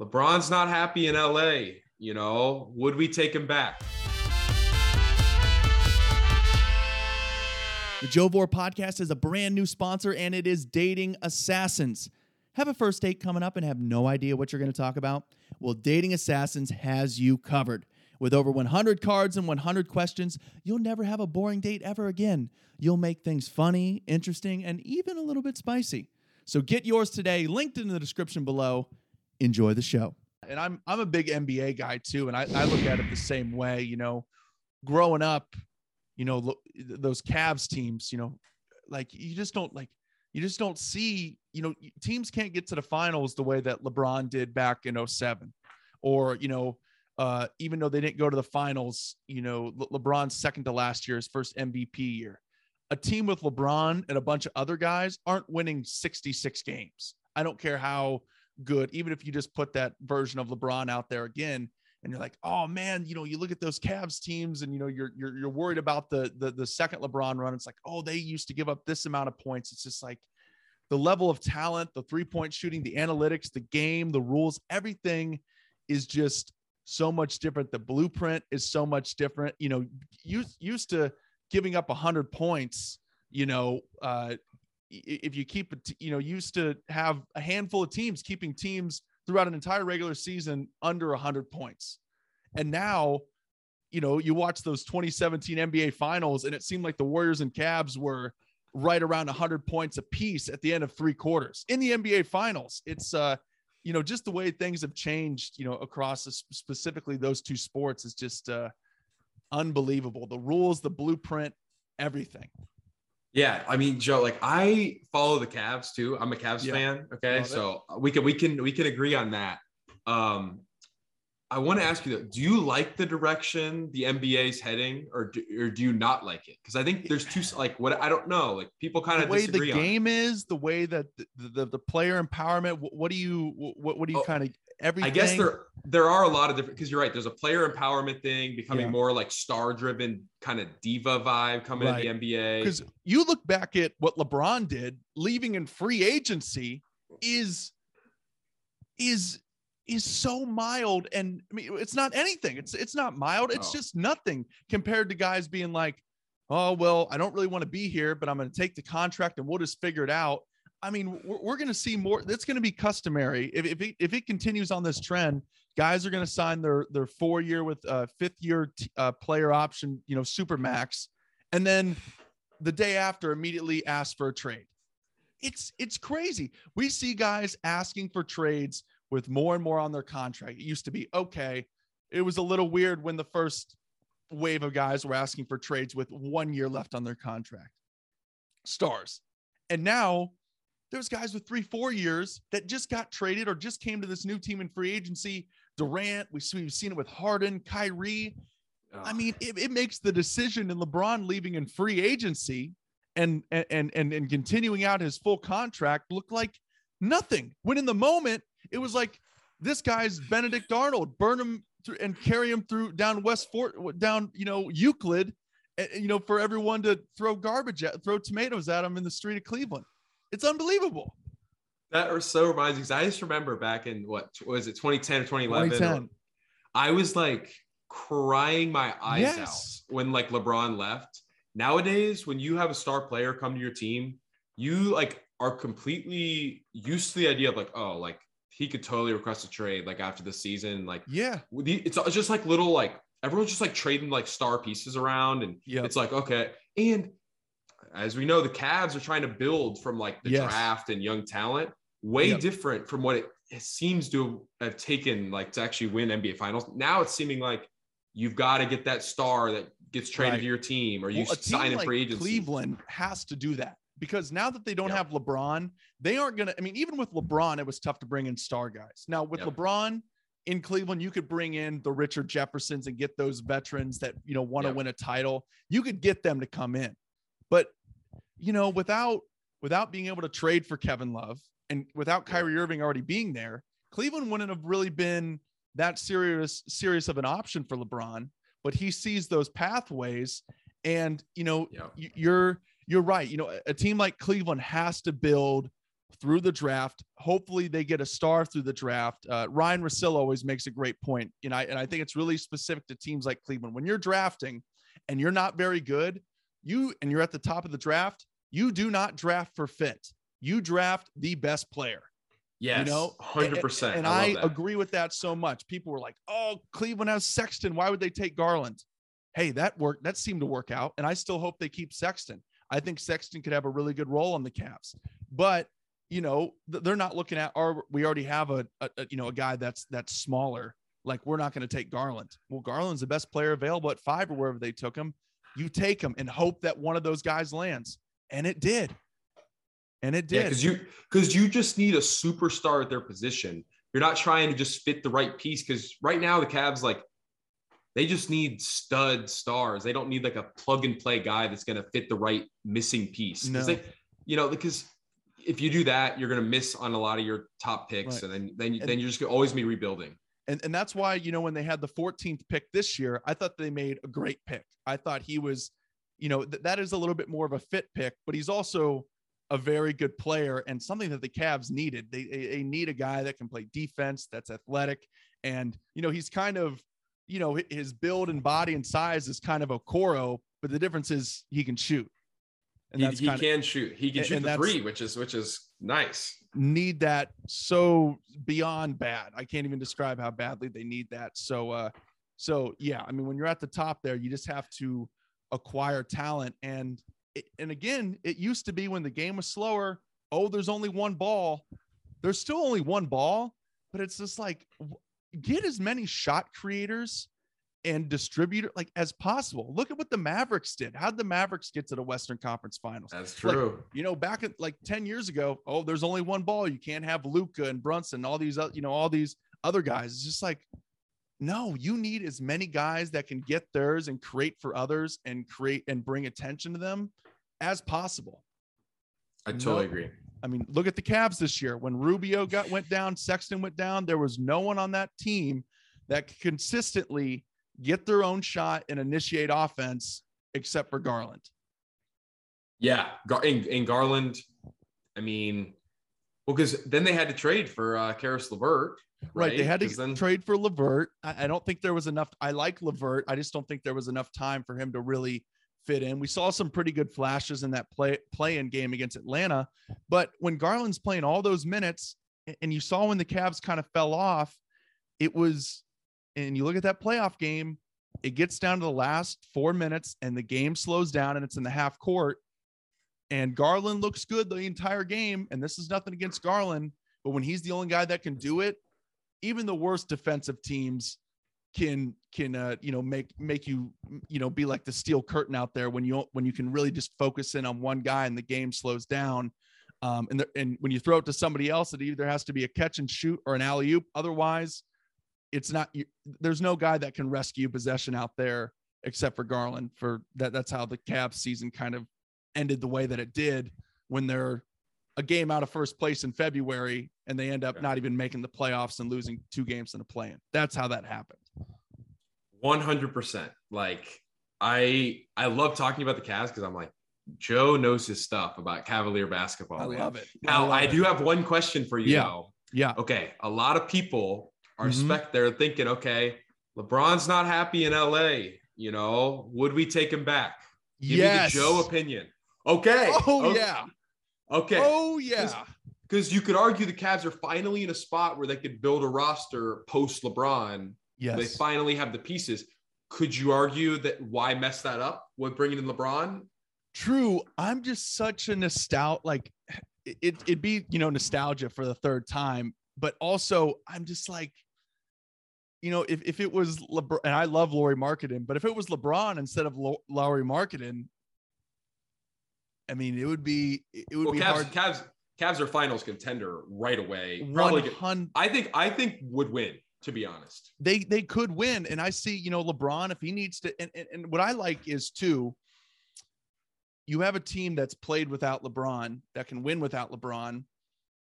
LeBron's not happy in LA. You know, would we take him back? The Joe Vore podcast is a brand new sponsor and it is Dating Assassins. Have a first date coming up and have no idea what you're going to talk about? Well, Dating Assassins has you covered. With over 100 cards and 100 questions, you'll never have a boring date ever again. You'll make things funny, interesting, and even a little bit spicy. So get yours today, linked in the description below. Enjoy the show. And I'm I'm a big NBA guy too, and I, I look at it the same way. You know, growing up, you know, those Cavs teams, you know, like you just don't like you just don't see, you know, teams can't get to the finals the way that LeBron did back in 07 or, you know, uh, even though they didn't go to the finals, you know, Le- LeBron's second to last year, his first MVP year. A team with LeBron and a bunch of other guys aren't winning 66 games. I don't care how good, even if you just put that version of LeBron out there again, and you're like, oh man, you know, you look at those Cavs teams, and you know, you're you're you're worried about the the the second LeBron run. It's like, oh, they used to give up this amount of points. It's just like the level of talent, the three point shooting, the analytics, the game, the rules, everything is just so much different. The blueprint is so much different. You know, used used to giving up hundred points. You know, uh, if you keep it, you know, used to have a handful of teams keeping teams throughout an entire regular season under 100 points. And now, you know, you watch those 2017 NBA finals and it seemed like the Warriors and Cavs were right around 100 points apiece at the end of three quarters in the NBA finals. It's, uh, you know, just the way things have changed, you know, across specifically those two sports is just uh, unbelievable. The rules, the blueprint, everything. Yeah, I mean, Joe, like I follow the Cavs too. I'm a Cavs yeah. fan. Okay, so it. we can we can we can agree on that. Um, I want to ask you though, do you like the direction the NBA is heading, or do, or do you not like it? Because I think there's two like what I don't know. Like people kind of the way the game is, the way that the, the, the player empowerment. What, what, do you what what do you oh, kind of everything. I guess there there are a lot of different because you're right. There's a player empowerment thing becoming yeah. more like star driven kind of diva vibe coming right. in the NBA. Because you look back at what LeBron did, leaving in free agency is is is so mild and I mean it's not anything. It's it's not mild. It's just nothing compared to guys being like, oh well, I don't really want to be here, but I'm going to take the contract and we'll just figure it out. I mean, we're, we're going to see more. That's going to be customary if if it, if it continues on this trend. Guys are going to sign their their four year with uh, fifth year t- uh, player option, you know, super max, and then the day after immediately ask for a trade. It's it's crazy. We see guys asking for trades with more and more on their contract. It used to be okay. It was a little weird when the first wave of guys were asking for trades with one year left on their contract. Stars. And now there's guys with three, four years that just got traded or just came to this new team in free agency. Durant, we, we've seen it with Harden, Kyrie. Oh. I mean, it, it makes the decision in LeBron leaving in free agency and and and and continuing out his full contract look like nothing. When in the moment, it was like this guy's Benedict Arnold, burn him through and carry him through down West Fort, down you know Euclid, eh, you know for everyone to throw garbage at, throw tomatoes at him in the street of Cleveland. It's unbelievable. That was so reminds me because I just remember back in what was it 2010 or 2011 2010. I was like crying my eyes yes. out when like LeBron left. Nowadays, when you have a star player come to your team, you like are completely used to the idea of like, oh, like he could totally request a trade like after the season. Like, yeah, it's, it's just like little like everyone's just like trading like star pieces around, and yep. it's like okay. And as we know, the Cavs are trying to build from like the yes. draft and young talent, way yep. different from what it, it seems to have taken like to actually win NBA finals. Now it's seeming like you've got to get that star that gets traded right. to your team or you well, sign in like free agency. Cleveland has to do that because now that they don't yep. have LeBron, they aren't going to. I mean, even with LeBron, it was tough to bring in star guys. Now with yep. LeBron in Cleveland, you could bring in the Richard Jeffersons and get those veterans that you know want to yep. win a title. You could get them to come in, but you know, without without being able to trade for Kevin Love and without Kyrie Irving already being there, Cleveland wouldn't have really been that serious serious of an option for LeBron. But he sees those pathways, and you know, yeah. you're you're right. You know, a team like Cleveland has to build through the draft. Hopefully, they get a star through the draft. Uh, Ryan Russillo always makes a great point, and I and I think it's really specific to teams like Cleveland. When you're drafting and you're not very good, you and you're at the top of the draft, you do not draft for fit. You draft the best player. Yes, you know, hundred percent. And I, I agree with that so much. People were like, "Oh, Cleveland has Sexton. Why would they take Garland?" Hey, that worked. That seemed to work out, and I still hope they keep Sexton. I think Sexton could have a really good role on the Cavs, but you know, they're not looking at our. We already have a, a, a you know a guy that's that's smaller. Like we're not going to take Garland. Well, Garland's the best player available at five or wherever they took him. You take him and hope that one of those guys lands, and it did and it did. Yeah, because you because you just need a superstar at their position. You're not trying to just fit the right piece because right now the Cavs like they just need stud stars. They don't need like a plug and play guy that's going to fit the right missing piece. No. They, you know, because if you do that, you're going to miss on a lot of your top picks, right. and then then and, then you're just going to always be rebuilding. And and that's why you know when they had the 14th pick this year, I thought they made a great pick. I thought he was, you know, th- that is a little bit more of a fit pick, but he's also a very good player and something that the Cavs needed. They, they need a guy that can play defense, that's athletic. And, you know, he's kind of, you know, his build and body and size is kind of Okoro, but the difference is he can shoot. And he, he of, can shoot. He can shoot the three, which is which is nice. Need that so beyond bad. I can't even describe how badly they need that. So uh so yeah, I mean when you're at the top there, you just have to acquire talent and and again, it used to be when the game was slower. Oh, there's only one ball. There's still only one ball, but it's just like get as many shot creators and distributor like as possible. Look at what the Mavericks did. How'd the Mavericks get to the Western Conference Finals? That's true. Like, you know, back at like 10 years ago, oh, there's only one ball. You can't have Luka and Brunson, all these, you know, all these other guys. It's just like no, you need as many guys that can get theirs and create for others and create and bring attention to them as possible. I totally no, agree. I mean, look at the Cavs this year. When Rubio got went down, Sexton went down, there was no one on that team that could consistently get their own shot and initiate offense except for Garland. Yeah, in, in Garland, I mean, well, because then they had to trade for uh, Caris LeVert. Right. right. They had to then... trade for LeVert. I, I, don't think there was enough. I like LeVert. I just don't think there was enough time for him to really fit in. We saw some pretty good flashes in that play play in game against Atlanta. But when Garland's playing all those minutes, and you saw when the Cavs kind of fell off, it was, and you look at that playoff game, it gets down to the last four minutes and the game slows down and it's in the half court. And Garland looks good the entire game. And this is nothing against Garland, but when he's the only guy that can do it, even the worst defensive teams can can uh, you know make make you you know be like the steel curtain out there when you when you can really just focus in on one guy and the game slows down. Um, and the, and when you throw it to somebody else, it either has to be a catch and shoot or an alley oop. Otherwise, it's not. You, there's no guy that can rescue possession out there except for Garland. For that, that's how the Cavs season kind of ended the way that it did when they're a game out of first place in February and they end up yeah. not even making the playoffs and losing two games in a play-in. That's how that happened. 100%. Like I I love talking about the Cavs because I'm like Joe knows his stuff about Cavalier basketball. I man. love it. Now I, I do have one question for you yeah. though. Yeah. Okay. A lot of people are mm-hmm. spec they're thinking, okay, LeBron's not happy in LA. You know, would we take him back? Give yes. me the Joe opinion. Okay. Oh okay. yeah. Okay. Oh yeah. Because you could argue the Cavs are finally in a spot where they could build a roster post LeBron. Yes. They finally have the pieces. Could you argue that why mess that up with bringing in LeBron? True. I'm just such a nostalgia. Like it, it'd be you know nostalgia for the third time, but also I'm just like, you know, if, if it was LeBron, and I love Lauri Markkanen, but if it was LeBron instead of Lauri Markkanen, I mean, it would be it would well, be Cavs, hard. Cavs, Cavs are finals contender right away. Probably, I think I think would win. To be honest, they they could win, and I see you know LeBron if he needs to. And, and, and what I like is too. You have a team that's played without LeBron that can win without LeBron,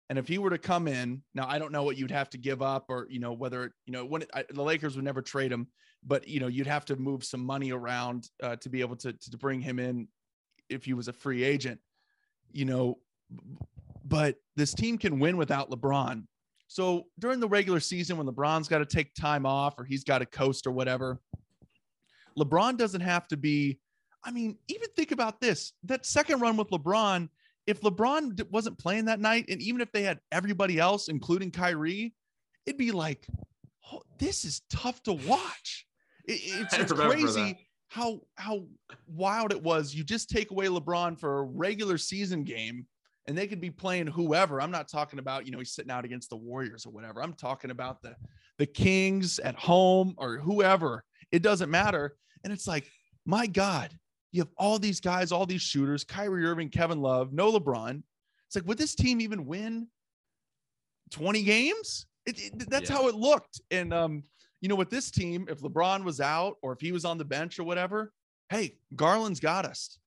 and if he were to come in now, I don't know what you'd have to give up, or you know whether you know when I, the Lakers would never trade him, but you know you'd have to move some money around uh, to be able to to bring him in if he was a free agent, you know, but this team can win without LeBron. So during the regular season, when LeBron's got to take time off or he's got to coast or whatever, LeBron doesn't have to be. I mean, even think about this that second run with LeBron, if LeBron wasn't playing that night, and even if they had everybody else, including Kyrie, it'd be like, oh, this is tough to watch. It, it's, it's crazy how how wild it was. You just take away LeBron for a regular season game, and they could be playing whoever. I'm not talking about you know he's sitting out against the Warriors or whatever. I'm talking about the the Kings at home or whoever. It doesn't matter. And it's like, my God, you have all these guys, all these shooters, Kyrie Irving, Kevin Love, no LeBron. It's like, would this team even win 20 games? It, it, that's yeah. how it looked. And um, you know, with this team, if LeBron was out or if he was on the bench or whatever, hey, Garland's got us.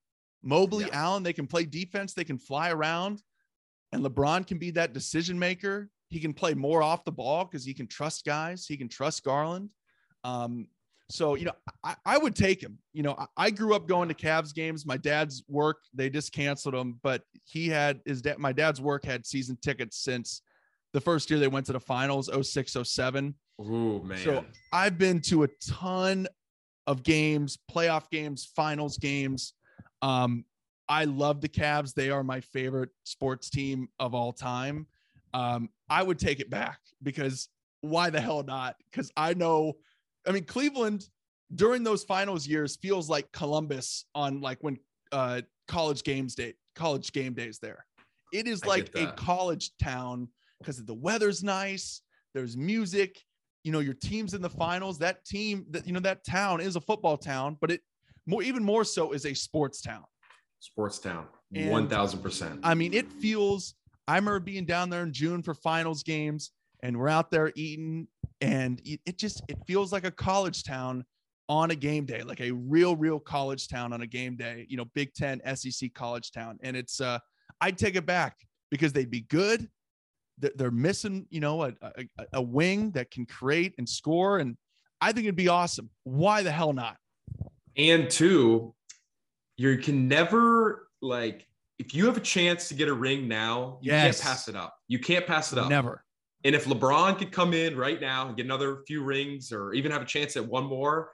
Mobley, yeah. Allen, they can play defense, they can fly around, and LeBron can be that decision maker. He can play more off the ball because he can trust guys. He can trust Garland. Um, so, you know, I, I, would take him. You know, I, I, grew up going to Cavs games. My dad's work, they just canceled them, but he had his dad, my dad's work had season tickets since the first year they went to the finals, 06, 07. Ooh, man. So I've been to a ton of games, playoff games, finals games. Um, I love the Cavs. They are my favorite sports team of all time. Um, I would take it back because why the hell not? Because I know, I mean, Cleveland during those finals years feels like Columbus on like when uh, college games day, college game days there. It is like a college town because the weather's nice. There's music. You know, your team's in the finals. That team, that you know, that town is a football town, but it more even more so is a sports town. Sports town, one thousand percent. I mean, it feels. I remember being down there in June for finals games, and we're out there eating, and it just it feels like a college town on a game day, like a real, real college town on a game day. You know, Big Ten, SEC college town, and it's. uh I'd take it back because they'd be good they're missing, you know, a, a, a wing that can create and score. And I think it'd be awesome. Why the hell not? And two, you can never like if you have a chance to get a ring now, you yes. can't pass it up. You can't pass it up. Never. And if LeBron could come in right now and get another few rings or even have a chance at one more,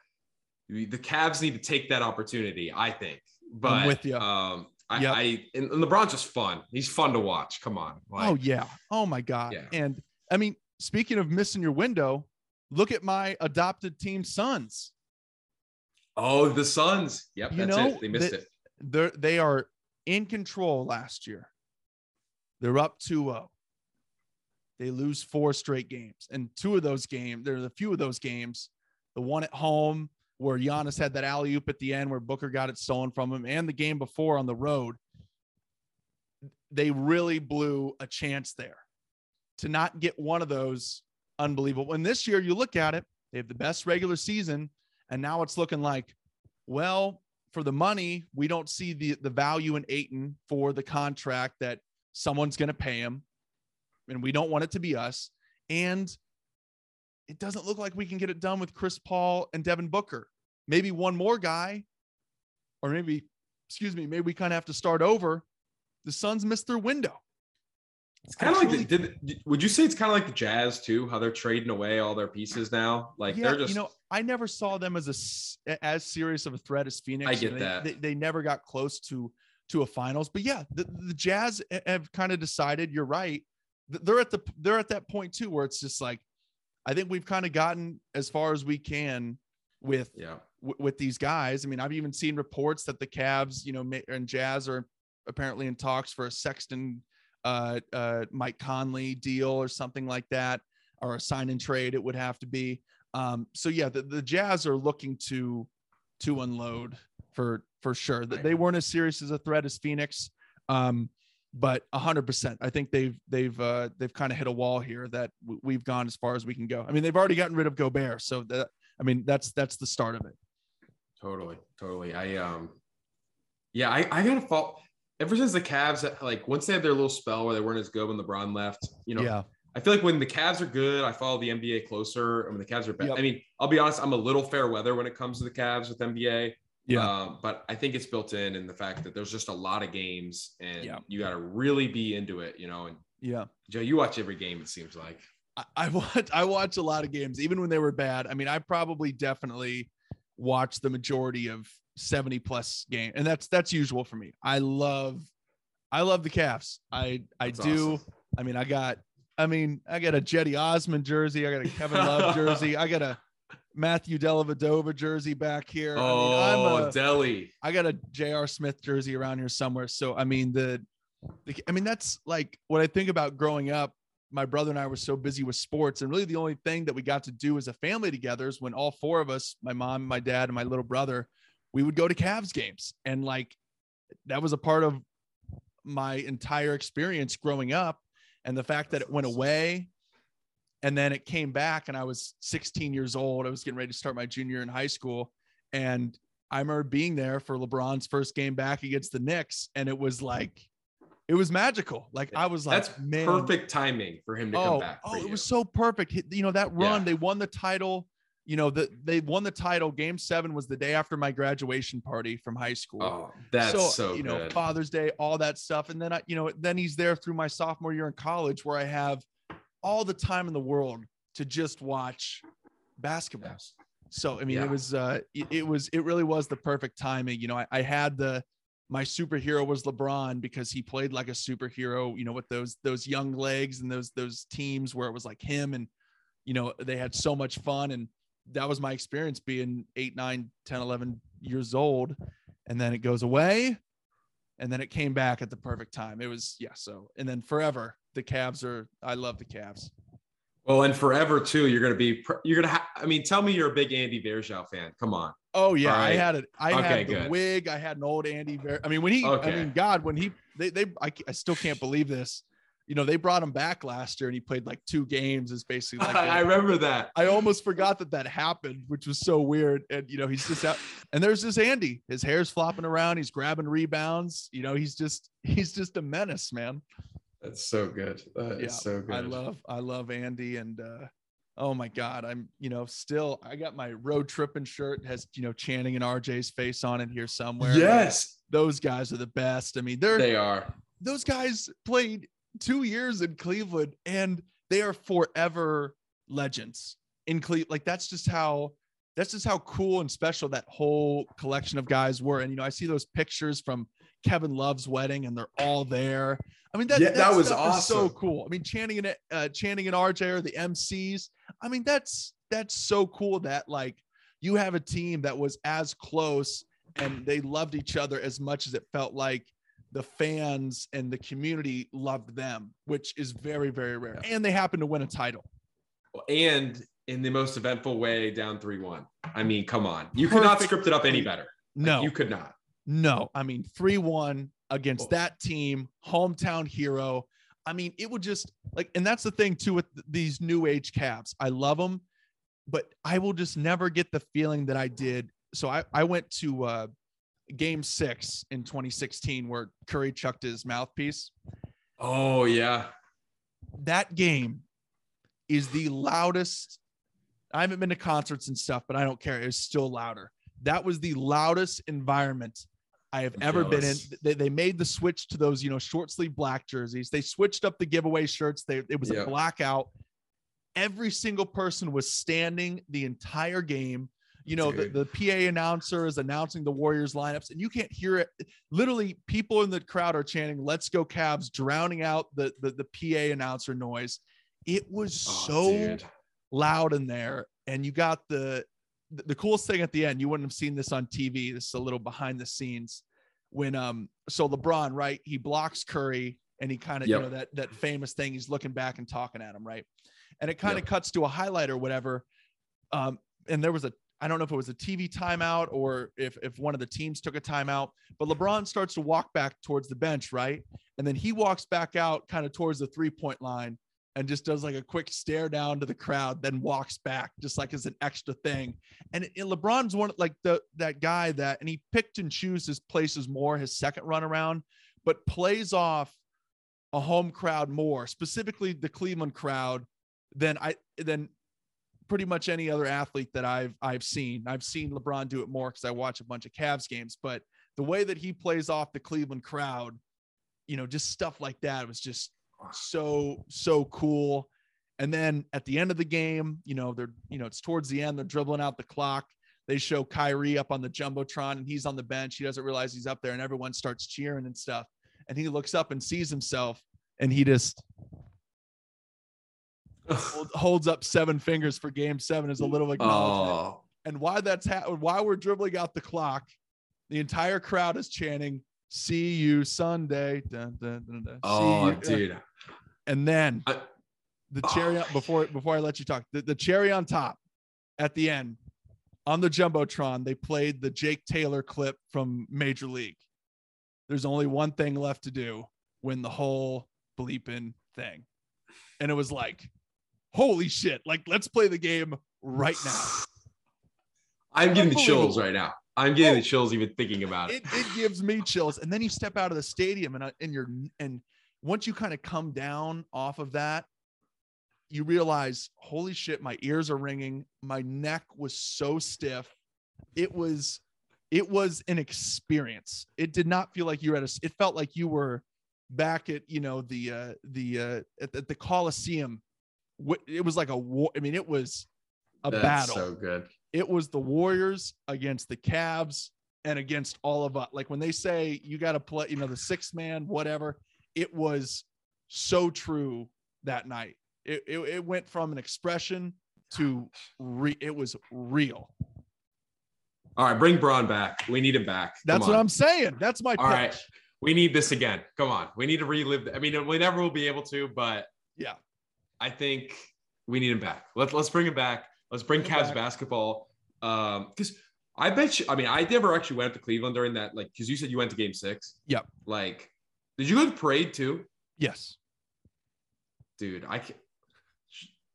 the Cavs need to take that opportunity, I think. But I'm with you. Um, I, yep. I and LeBron's just fun. He's fun to watch. Come on. Like, oh yeah. Oh my god. Yeah. And I mean, speaking of missing your window, look at my adopted team Suns. Oh, the Suns. Yep, you that's know, it. They missed they, it. They're they are in control last year. They're up 2-0. They lose four straight games. And two of those games, there's a few of those games. The one at home, where Giannis had that alley oop at the end where Booker got it stolen from him, and the game before on the road, they really blew a chance there to not get one of those unbelievable. And this year, you look at it, they have the best regular season, and now it's looking like, well, for the money, we don't see the the value in Ayton for the contract that someone's going to pay him, and we don't want it to be us. And it doesn't look like we can get it done with Chris Paul and Devin Booker. Maybe one more guy, or maybe, excuse me, maybe we kind of have to start over. The Suns missed their window. It's kind of like, the, did, would you say it's kind of like the Jazz too? How they're trading away all their pieces now? Like yeah, they're just, you know, I never saw them as a as serious of a threat as Phoenix. I get they, that they, they, never got close to to a finals, but yeah, the, the Jazz have kind of decided. You're right. They're at the they're at that point too, where it's just like I think we've kind of gotten as far as we can with yeah w- with these guys. I mean, I've even seen reports that the Cavs, you know, and Jazz are apparently in talks for a Sexton, uh, uh, Mike Conley deal or something like that, or a sign and trade. It would have to be. Um, so yeah, the, the Jazz are looking to to unload for for sure. That they weren't as serious as a threat as Phoenix. Um, but hundred percent, I think they've they've uh, they've kind of hit a wall here that w- we've gone as far as we can go. I mean, they've already gotten rid of Gobert, so that I mean that's that's the start of it. Totally, totally. I um, yeah, I I gotta fall. Ever since the Cavs, like once they had their little spell where they weren't as good when LeBron left, you know, yeah. I feel like when the Cavs are good, I follow the NBA closer. And when the Cavs are bad, yep. I mean, I'll be honest, I'm a little fair weather when it comes to the Cavs with NBA. Yeah. Um, but I think it's built in in the fact that there's just a lot of games and yeah. you got to really be into it, you know. And yeah, Joe, you watch every game, it seems like. I, I watch I watch a lot of games, even when they were bad. I mean, I probably definitely watched the majority of 70 plus game, and that's that's usual for me. I love I love the Cavs. I I that's do. Awesome. I mean, I got I mean, I got a Cedi Osman jersey, I got a Kevin Love jersey, I got a Matthew Dellavedova jersey back here. Oh, I mean, I'm oh, a, Delly. I got a J.R. Smith jersey around here somewhere. So I mean the, the, I mean that's like what I think about growing up. My brother and I were so busy with sports, and really the only thing that we got to do as a family together is when all four of us, my mom, my dad, and my little brother, we would go to Cavs games, and like that was a part of my entire experience growing up. And the fact that it went away and then it came back and I was 16 years old. I was getting ready to start my junior in high school. And I remember being there for LeBron's first game back against the Knicks. And it was like, it was magical. Like I was like, that's man. perfect timing for him to oh, come back. Oh, it was so perfect. You know, that run, yeah. they won the title. You know, that they won the title. Game seven was the day after my graduation party from high school. Oh, that's so, so you know. Father's Day, all that stuff. And then I, you know, then he's there through my sophomore year in college where I have all the time in the world to just watch basketball. So I mean, yeah. it was uh, it, it, was it really was the perfect timing. You know, I, I had the my superhero was LeBron because he played like a superhero. You know, with those those young legs and those those teams where it was like him and you know they had so much fun and that was my experience being 8 9 10 11 years old and then it goes away and then it came back at the perfect time it was yeah so and then forever the Cavs are. I love the Cavs. Well, and forever too. You're gonna be. You're gonna. Ha- I mean, tell me you're a big Andy Varejao fan. Come on. Oh yeah, right. I had it. I okay, had the good. wig. I had an old Andy. Ver- I mean, when he. Okay. I mean, God, when he. They. They. I, I still can't believe this. You know, they brought him back last year, and he played like two games. Is basically. Like I remember that. I almost forgot that that happened, which was so weird. And you know, he's just out. And there's this Andy. His hair's flopping around. He's grabbing rebounds. You know, he's just. He's just a menace, man. That's so good. That yeah, so good. I love I love Andy and uh oh my god, I'm you know still I got my road tripping shirt has you know Channing and RJ's face on it here somewhere. Yes. Those guys are the best. I mean, they're they are. Those guys played 2 years in Cleveland and they are forever legends in Cleveland. Like that's just how that's just how cool and special that whole collection of guys were. And you know, I see those pictures from Kevin Love's wedding, and they're all there. I mean, that, yeah, that, that was awesome. so cool. I mean, Channing and uh, Channing and RJ are the MCs. I mean, that's that's so cool that like you have a team that was as close and they loved each other as much as it felt like the fans and the community loved them, which is very very rare. And they happen to win a title. And in the most eventful way, down three one. I mean, come on, you Perfect. could not script it up any better. Like, no, you could not. No, I mean, 3 1 against that team, hometown hero. I mean, it would just like, and that's the thing too with these new age Cavs. I love them, but I will just never get the feeling that I did. So I, I went to uh, game six in 2016 where Curry chucked his mouthpiece. Oh, yeah. That game is the loudest. I haven't been to concerts and stuff, but I don't care. It's still louder. That was the loudest environment I have I'm ever jealous. been in. They, they made the switch to those, you know, short sleeve black jerseys. They switched up the giveaway shirts. They, it was a blackout. Every single person was standing the entire game. You know, the, the PA announcer is announcing the Warriors lineups, and you can't hear it. Literally, people in the crowd are chanting, Let's go Cavs, drowning out the, the, the PA announcer noise. It was oh, so dude. loud in there. And you got the the coolest thing at the end, you wouldn't have seen this on TV. This is a little behind the scenes when um so LeBron, right? He blocks Curry and he kind of, yep. you know, that that famous thing, he's looking back and talking at him, right? And it kind of yep. cuts to a highlight or whatever. Um, and there was a I don't know if it was a TV timeout or if if one of the teams took a timeout, but LeBron starts to walk back towards the bench, right? And then he walks back out kind of towards the three-point line and just does like a quick stare down to the crowd, then walks back just like as an extra thing. And, and LeBron's one like the that guy that, and he picked and chooses his places more his second run around, but plays off a home crowd more, specifically the Cleveland crowd, than I than pretty much any other athlete that I've I've seen. I've seen LeBron do it more because I watch a bunch of Cavs games, but the way that he plays off the Cleveland crowd, you know, just stuff like that was just so so cool. And then at the end of the game, you know, they're you know it's towards the end, they're dribbling out the clock. They show Kyrie up on the jumbotron, and he's on the bench. He doesn't realize he's up there, and everyone starts cheering and stuff. And he looks up and sees himself, and he just holds up seven fingers for game seven as a little acknowledgement. Oh. And why that's ha- why we're dribbling out the clock, the entire crowd is chanting, "See you Sunday." Dun, dun, dun, oh, you. dude! And then I, the cherry oh. before before I let you talk, the, the cherry on top at the end on the jumbotron, they played the Jake Taylor clip from Major League. There's only one thing left to do: win the whole bleeping thing. And it was like holy shit, like let's play the game right now. I'm getting the chills right now. I'm getting oh, the chills even thinking about it. it. It gives me chills. And then you step out of the stadium and uh, and you're and once you kind of come down off of that, you realize, holy shit, my ears are ringing. My neck was so stiff. It was it was an experience. It did not feel like you were at a it felt like you were back at you know the uh the uh at, at the Coliseum it was like a war. I mean, it was a That's battle. So good. It was the Warriors against the Cavs and against all of us. Like when they say you got to play, you know, the six man, whatever. It was so true that night. It, it, it went from an expression to re, it was real. All right, bring Bron back. We need him back. Come That's on. what I'm saying. That's my All pitch. right. We need this again. Come on. We need to relive. I mean, we never will be able to, but yeah, I think we need him back. Let's let's bring him back. Let's bring, bring Cavs back. basketball. Um, because I bet you. I mean, I never actually went to Cleveland during that. Like, because you said you went to Game Six. Yep. Like, did you go to the parade too? Yes. Dude, I can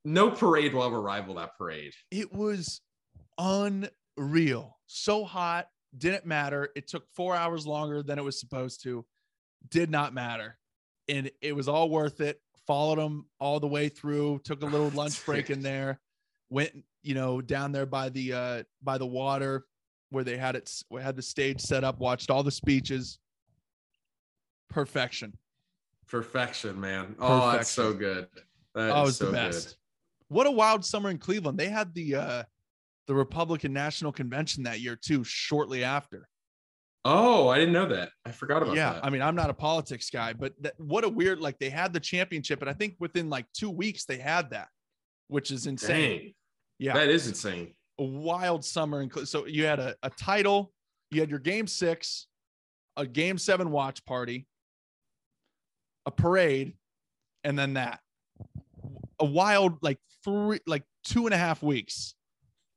No parade will ever rival that parade. It was unreal. So hot, didn't matter. It took four hours longer than it was supposed to. Did not matter, and it was all worth it followed them all the way through, took a little lunch break in there, went, you know, down there by the uh by the water where they had it had the stage set up, watched all the speeches. Perfection. Perfection, man. Oh, Perfection. that's so good. That oh, it's so the best. Good. What a wild summer in Cleveland. They had the uh the Republican National Convention that year too, shortly after. Oh, I didn't know that. I forgot about yeah, that. I mean, I'm not a politics guy, but that, what a weird like they had the championship, and I think within like two weeks they had that, which is insane. Dang. Yeah, that is insane. A wild summer, and so you had a, a title, you had your game six, a game seven watch party, a parade, and then that. A wild like three, like two and a half weeks.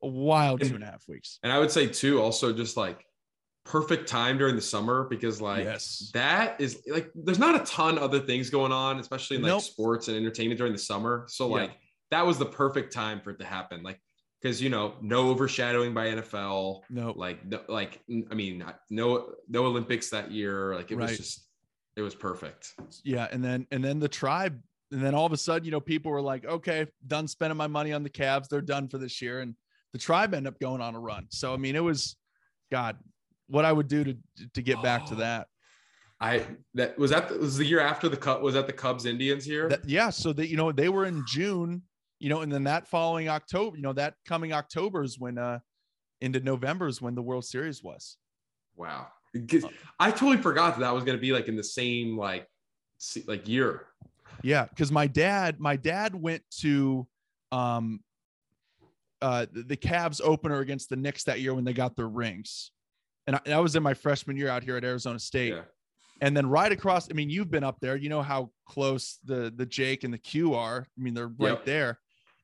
A wild two and a half weeks. And I would say too, also just like perfect time during the summer because like yes. that is like there's not a ton other things going on especially in like nope. sports and entertainment during the summer so yeah. like that was the perfect time for it to happen like because you know no overshadowing by NFL no like no, like I mean no no Olympics that year like it right. was just it was perfect yeah and then and then the tribe and then all of a sudden you know people were like okay done spending my money on the Cavs they're done for this year and the tribe ended up going on a run so I mean it was God what I would do to to get back to oh. that. I that was that was the year after the cut was that the Cubs Indians year? That, yeah, so that you know they were in June, you know, and then that following October, you know, that coming October is when uh into November is when the World Series was. Wow. I totally forgot that that was going to be like in the same like like year. Yeah, because my dad, my dad went to um uh the Cavs opener against the Knicks that year when they got their rings and I, I, was in my freshman year out here at Arizona State. Yeah. And then right across, I mean, you've been up there. You know how close the the Jake and the Q are. I mean, they're right yep. there.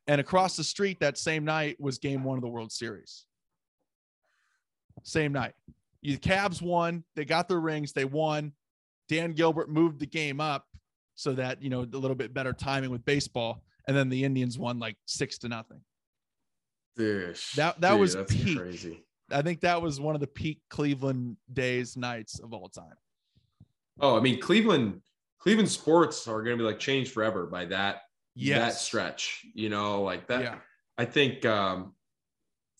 And across the street that same night was Game One of the World Series. Same night, the Cavs won. They got their rings. They won. Dan Gilbert moved the game up so that you know a little bit better timing with baseball. And then the Indians won like six to nothing. Dude, that that dude, was peak. Crazy. I think that was one of the peak Cleveland days, nights of all time. Oh, I mean, Cleveland, Cleveland sports are going to be like changed forever by that, yes. that stretch, you know, like that. Yeah. I think um,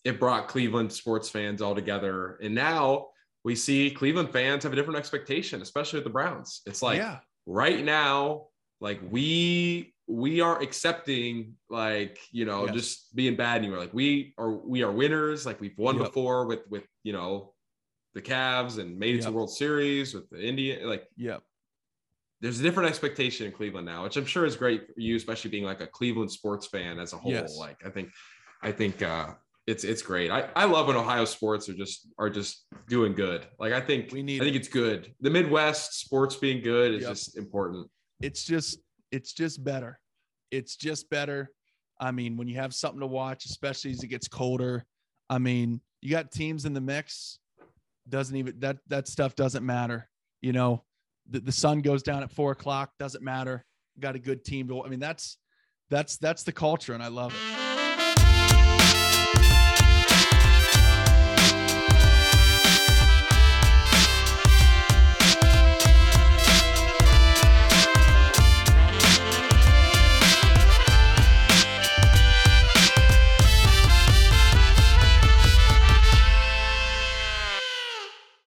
it brought Cleveland sports fans all together. And now we see Cleveland fans have a different expectation, especially with the Browns. It's like yeah. right now, like we we are accepting like you know yes. just being bad anymore. Like we are we are winners. Like we've won yep. before with with you know the Cavs and made it yep. to World Series with the Indian. Like yeah, there's a different expectation in Cleveland now, which I'm sure is great for you, especially being like a Cleveland sports fan as a whole. Yes. Like I think I think uh it's it's great. I, I love when Ohio sports are just are just doing good. Like I think we need I think it's good. The Midwest sports being good is yep. just important. It's just it's just better. It's just better. I mean, when you have something to watch, especially as it gets colder. I mean, you got teams in the mix. Doesn't even that that stuff doesn't matter. You know, the, the sun goes down at four o'clock. Doesn't matter. Got a good team to. I mean, that's that's that's the culture, and I love it.